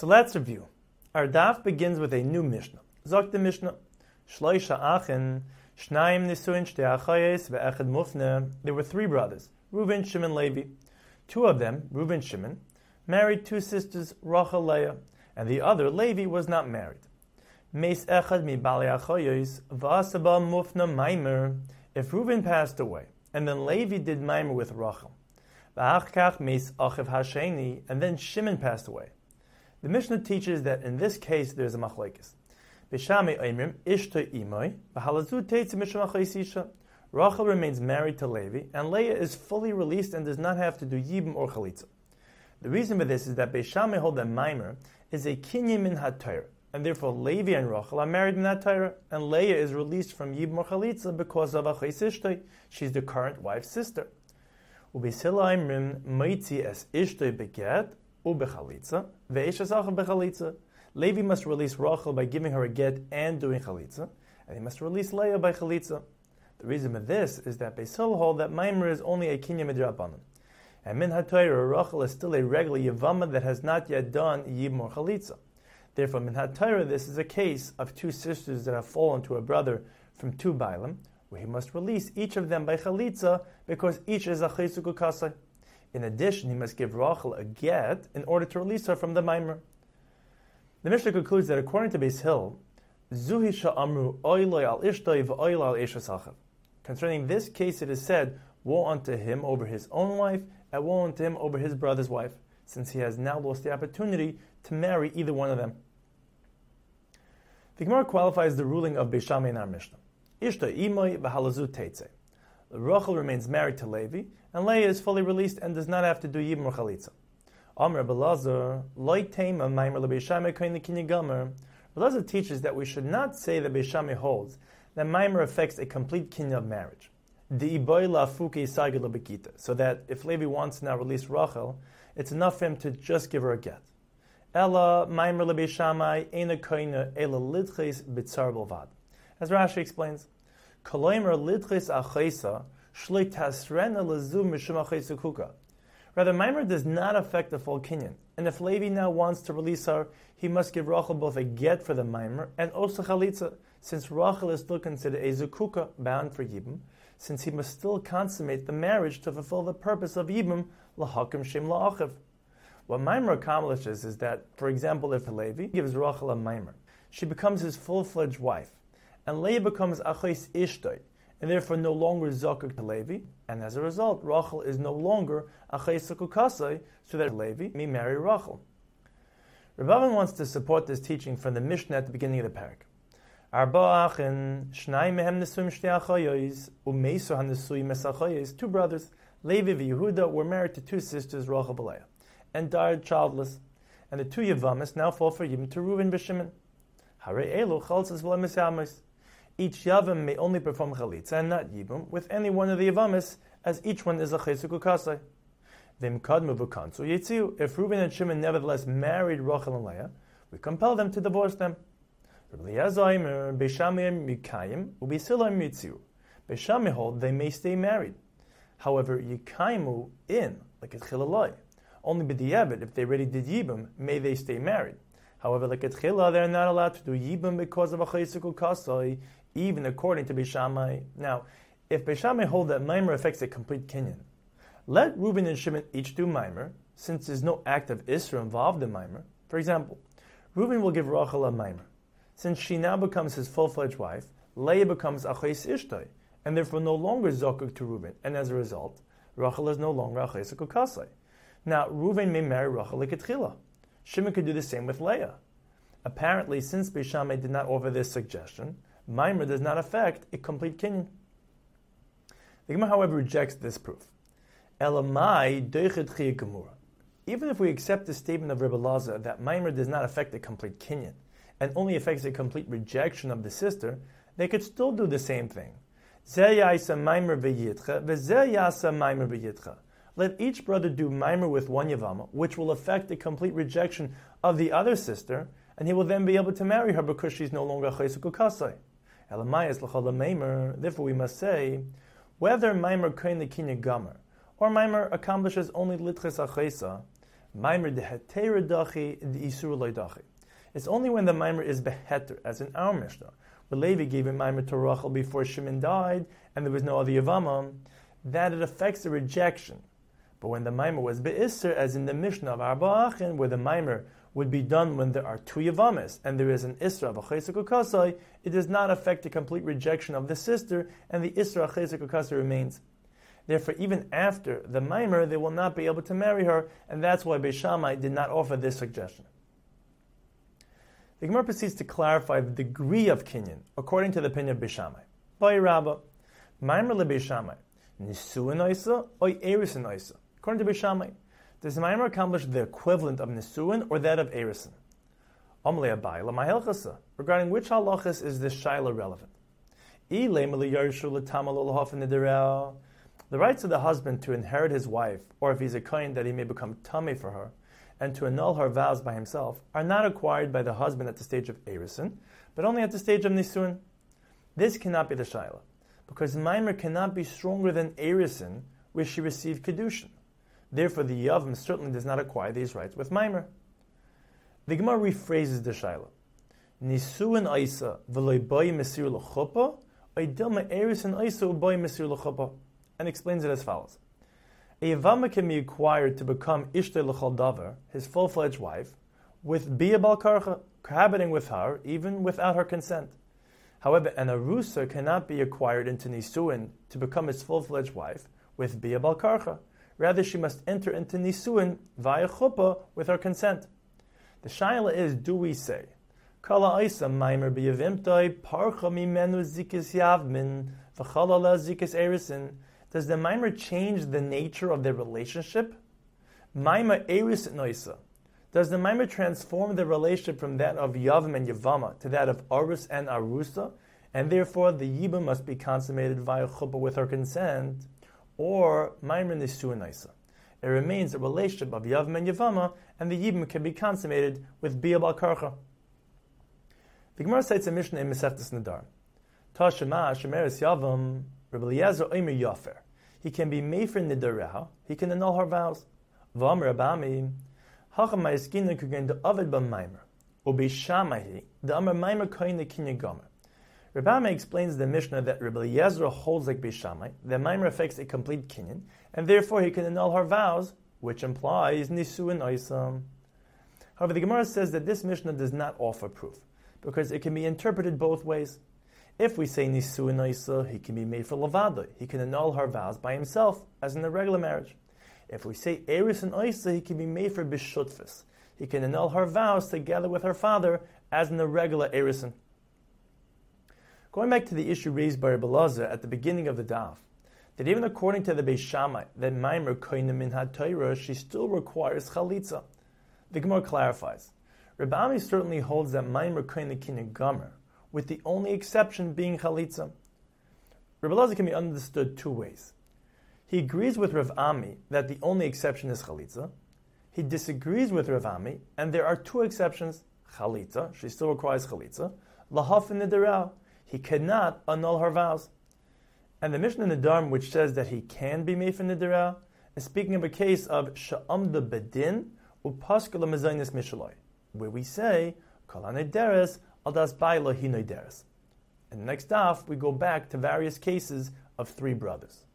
So let's review. Our daf begins with a new Mishnah. Zok the Mishnah, Shloisha Achen, Shnaim Nisuin Shte Achayes Ve'echad Mufne. There were three brothers, Reuven, Shimon, Levi. Two of them, Reuven, Shimon, married two sisters, Rachel, Leah, and the other, Levi, was not married. Meis Echad Mi Bali Achayes V'asaba Mufne Maimer. If Reuven passed away, and then Levi did Maimer with Rachel, V'achkach Meis Achiv Hasheni, and then Shimon passed away. The Mishnah teaches that in this case there's a machlekes. Bishami Oimrim, Ishto Imoy, Bahalazu Teitz Mishmachayisisha. Rachel remains married to Levi, and Leah is fully released and does not have to do Yibim or Chalitza. The reason for this is that Beishamai hold that Maimer is a kinyan min HaTorah, and therefore Levi and Rachel are married in that and Leah is released from Yibim or Chalitza because of Achayis She's the current wife's sister. Ubisila Imrim Maitzi es Ishtoi beget, ubechalitza, ve'eshasachav bechalitza. Levi must release Rachel by giving her a get and doing chalitza, and he must release Leah by chalitza. The reason for this is that Beisil hold that Maimer is only a kinya midrabanan. And min hatayra, Rachel is still a regular yavama that has not yet done yibm or chalitza. Therefore, min hatayra, this is a case of two sisters that have fallen to a brother from two bailam, where he must release each of them by chalitza because each is a chaysuku kasai. In addition, he must give Rachel a get in order to release her from the Maimer. The Mishnah concludes that according to Beis Hill, Zuhisha Amru Oiloi al Ishtoi v'Oil al Eshasachav. Concerning this case, it is said, Woe unto him over his own wife, and woe unto him over his brother's wife, since he has now lost the opportunity to marry either one of them. The Gemara qualifies the ruling of Beishamai in our Mishnah. Ishta imoi v'halazu teitze. Rachel remains married to Levi, and Leah is fully released and does not have to do Yibam or Chalitza. Amr Belazar, Loi Tema, Maimer LeBeishame Koin Kinyi Gomer. Belazar teaches that we should not say that Beishamai holds that Maimer affects a complete kinyan of marriage. The Iboila Fuke Sagil So that if Levi wants to now release Rachel, it's enough for him to just give her a get. Ella Maimer LeBeishamai Ena Koina Ela Lidches. As Rashi explains, Rather, Maimer does not affect the full kinyan. And if Levi now wants to release her, he must give Rachel both a get for the Maimer and also chalitza, since Rachel is still considered a zukuka, bound for Yibam, since he must still consummate the marriage to fulfill the purpose of Yibam, lahakim shem la'achiv. What Maimer accomplishes is that, for example, if Levi gives Rachel a Maimer, she becomes his full-fledged wife, and Leah becomes achais ishtoi, and therefore no longer zakuk to Levi, and as a result, Rachel is no longer achayisakukasai, so that Levi may marry Rachel. Rabban wants to support this teaching from the Mishnah at the beginning of the parak. Two brothers, Levi and Yehuda, were married to two sisters, Rachel and Leah, and died childless. And the two Yavamis now fall for Yim to Reuven b'Shimon. Hare elu chalzas v'lemis each Yavam may only perform Chalitza and not Yibum with any one of the Yavamis, as each one is a Chesuk Ukasai. If Reuben and Shimon nevertheless married Rachel and Leah, we compel them to divorce them. Beshami hold they may stay married. However, Yikaimu in, like at Chilalai. Only b'di'evet, if they already did Yibum, may they stay married. However, like at Chila, they're not allowed to do Yibum because of a Chayisuk Kasai, even according to Beishamai. Now, if Beishamai hold that Maimer affects a complete Kenyan, let Reuben and Shimon each do Maimer, since there's no act of Isra involved in Maimer. For example, Reuben will give Rachel a Maimer. Since she now becomes his full-fledged wife, Leah becomes Achais Ishtoi, and therefore no longer Zokuk to Reuben, and as a result, Rachel is no longer Achais Kasai. Now, Reuben may marry Rachel like a Shimon could do the same with Leah. Apparently, since Beishamai did not offer this suggestion, Maimer does not affect a complete kinyan. The Gemara, however, rejects this proof. Even if we accept the statement of Rebbe Laza that Maimer does not affect a complete kinyan and only affects a complete rejection of the sister, they could still do the same thing. Let each brother do Maimer with one Yavama, which will affect a complete rejection of the other sister, and he will then be able to marry her because she's no longer Chayesuk Kasai. Therefore, we must say whether Maimer Kain the Kinya Gomer or Maimer accomplishes only Litches Achesa, Maimer dehetera dachi the isur dachi. It's only when the Maimer is beheter, as in our Mishnah, where Levi gave a Maimer to Rachel before Shimon died, and there was no other Yavamah, that it affects the rejection. But when the Maimer was be'isr, as in the Mishnah of Arba Achin, where the Maimer would be done when there are two Yavamas, and there is an Isra of a Chesek it does not affect the complete rejection of the sister, and the Isra of Chesek remains. Therefore, even after the Maimer, they will not be able to marry her, and that's why Beishamai did not offer this suggestion. The Gemara proceeds to clarify the degree of kinyan according to the opinion of Beishamai. By Rabbah, Maimer le Beishamai, Nisuin Isa or Erisin Isa. According to Beishamai, does Maimer accomplish the equivalent of Nisuin or that of Erisin? Amalei Abai, La regarding which halachas is this shaila relevant? The rights of the husband to inherit his wife, or if he's a kind that he may become tummy for her, and to annul her vows by himself, are not acquired by the husband at the stage of Erison, but only at the stage of Nisun. This cannot be the Shaila, because Maimer cannot be stronger than Erison, where she received Kedushin. Therefore, the Yavim certainly does not acquire these rights with Maimer. The Gemara rephrases the Shaila. Nisuin Isa v'loy boy mesir l'chuppah, or dilma Erison Isa boy mesir and explains it as follows. A Yavama can be acquired to become Ishte L'chol Davar, his full-fledged wife, with Bia Karcha, cohabiting with her, even without her consent. However, an Arusa cannot be acquired into Nisuin to become his full-fledged wife with Bia. Rather, she must enter into Nisuin via Chuppah with her consent. The Shaila is, do we say, Kala Isa Maimer Biyavimtai, Parcha Mimenu Zikis Yavmin, V'chalala Zikis Erisin, does the Maimer change the nature of their relationship? Maimer Eris Noisa. Does the Maimer transform the relationship from that of Yavim and Yavama to that of Arus and Arusa, and therefore the Yibam must be consummated via Chuppah with her consent, or Maimer Nisu Noisa? It remains a relationship of Yavim and Yavama, and the Yibam can be consummated with Bia Karcha. The Gemara cites a mission in Meseftis Nadar. Tashema Shemeres Yavam Rabbi Eliezer Omer Yofer. He can be made for nidareha. He can annul her vows. V'amr Abami. Hacham ma'eskina kugen de avid b'maimer. Ubi shamahi. The amr maimer koin the kinya gomer. Rabbi explains the Mishnah that Rabbi Eliezer holds like Bishamai, that Maimer affects a complete kinyan, and therefore he can annul her vows, which implies Nisu and. However, the Gemara says that this Mishnah does not offer proof, because it can be interpreted both ways. If we say Nisu Isa, he can be made for Lavada. He can annul her vows by himself, as in a regular marriage. If we say Eris and he can be made for Bishutfis. He can annul her vows together with her father, as in the regular Erison. Going back to the issue raised by Rabbi at the beginning of the daf, that even according to the Beis Shammai, that Maimer koine min Torah, she still requires chalitza. The Gemara clarifies. Rabbi certainly holds that Maimer koine kin gomer, with the only exception being chalitza. Rabbi can be understood two ways. He agrees with Rav Ami that the only exception is chalitza. He disagrees with Rav Ami, and there are two exceptions. Chalitza, she still requires chalitza. Lahaf in the he cannot annul her vows. And the Mishnah in the Dharm, which says that he can be made for nidira, is speaking of a case of sha'amda bedin upaskala mezainis mishaloi, where we say kalane deres Aldas Baila Hinoideres. And next off, we go back to various cases of three brothers.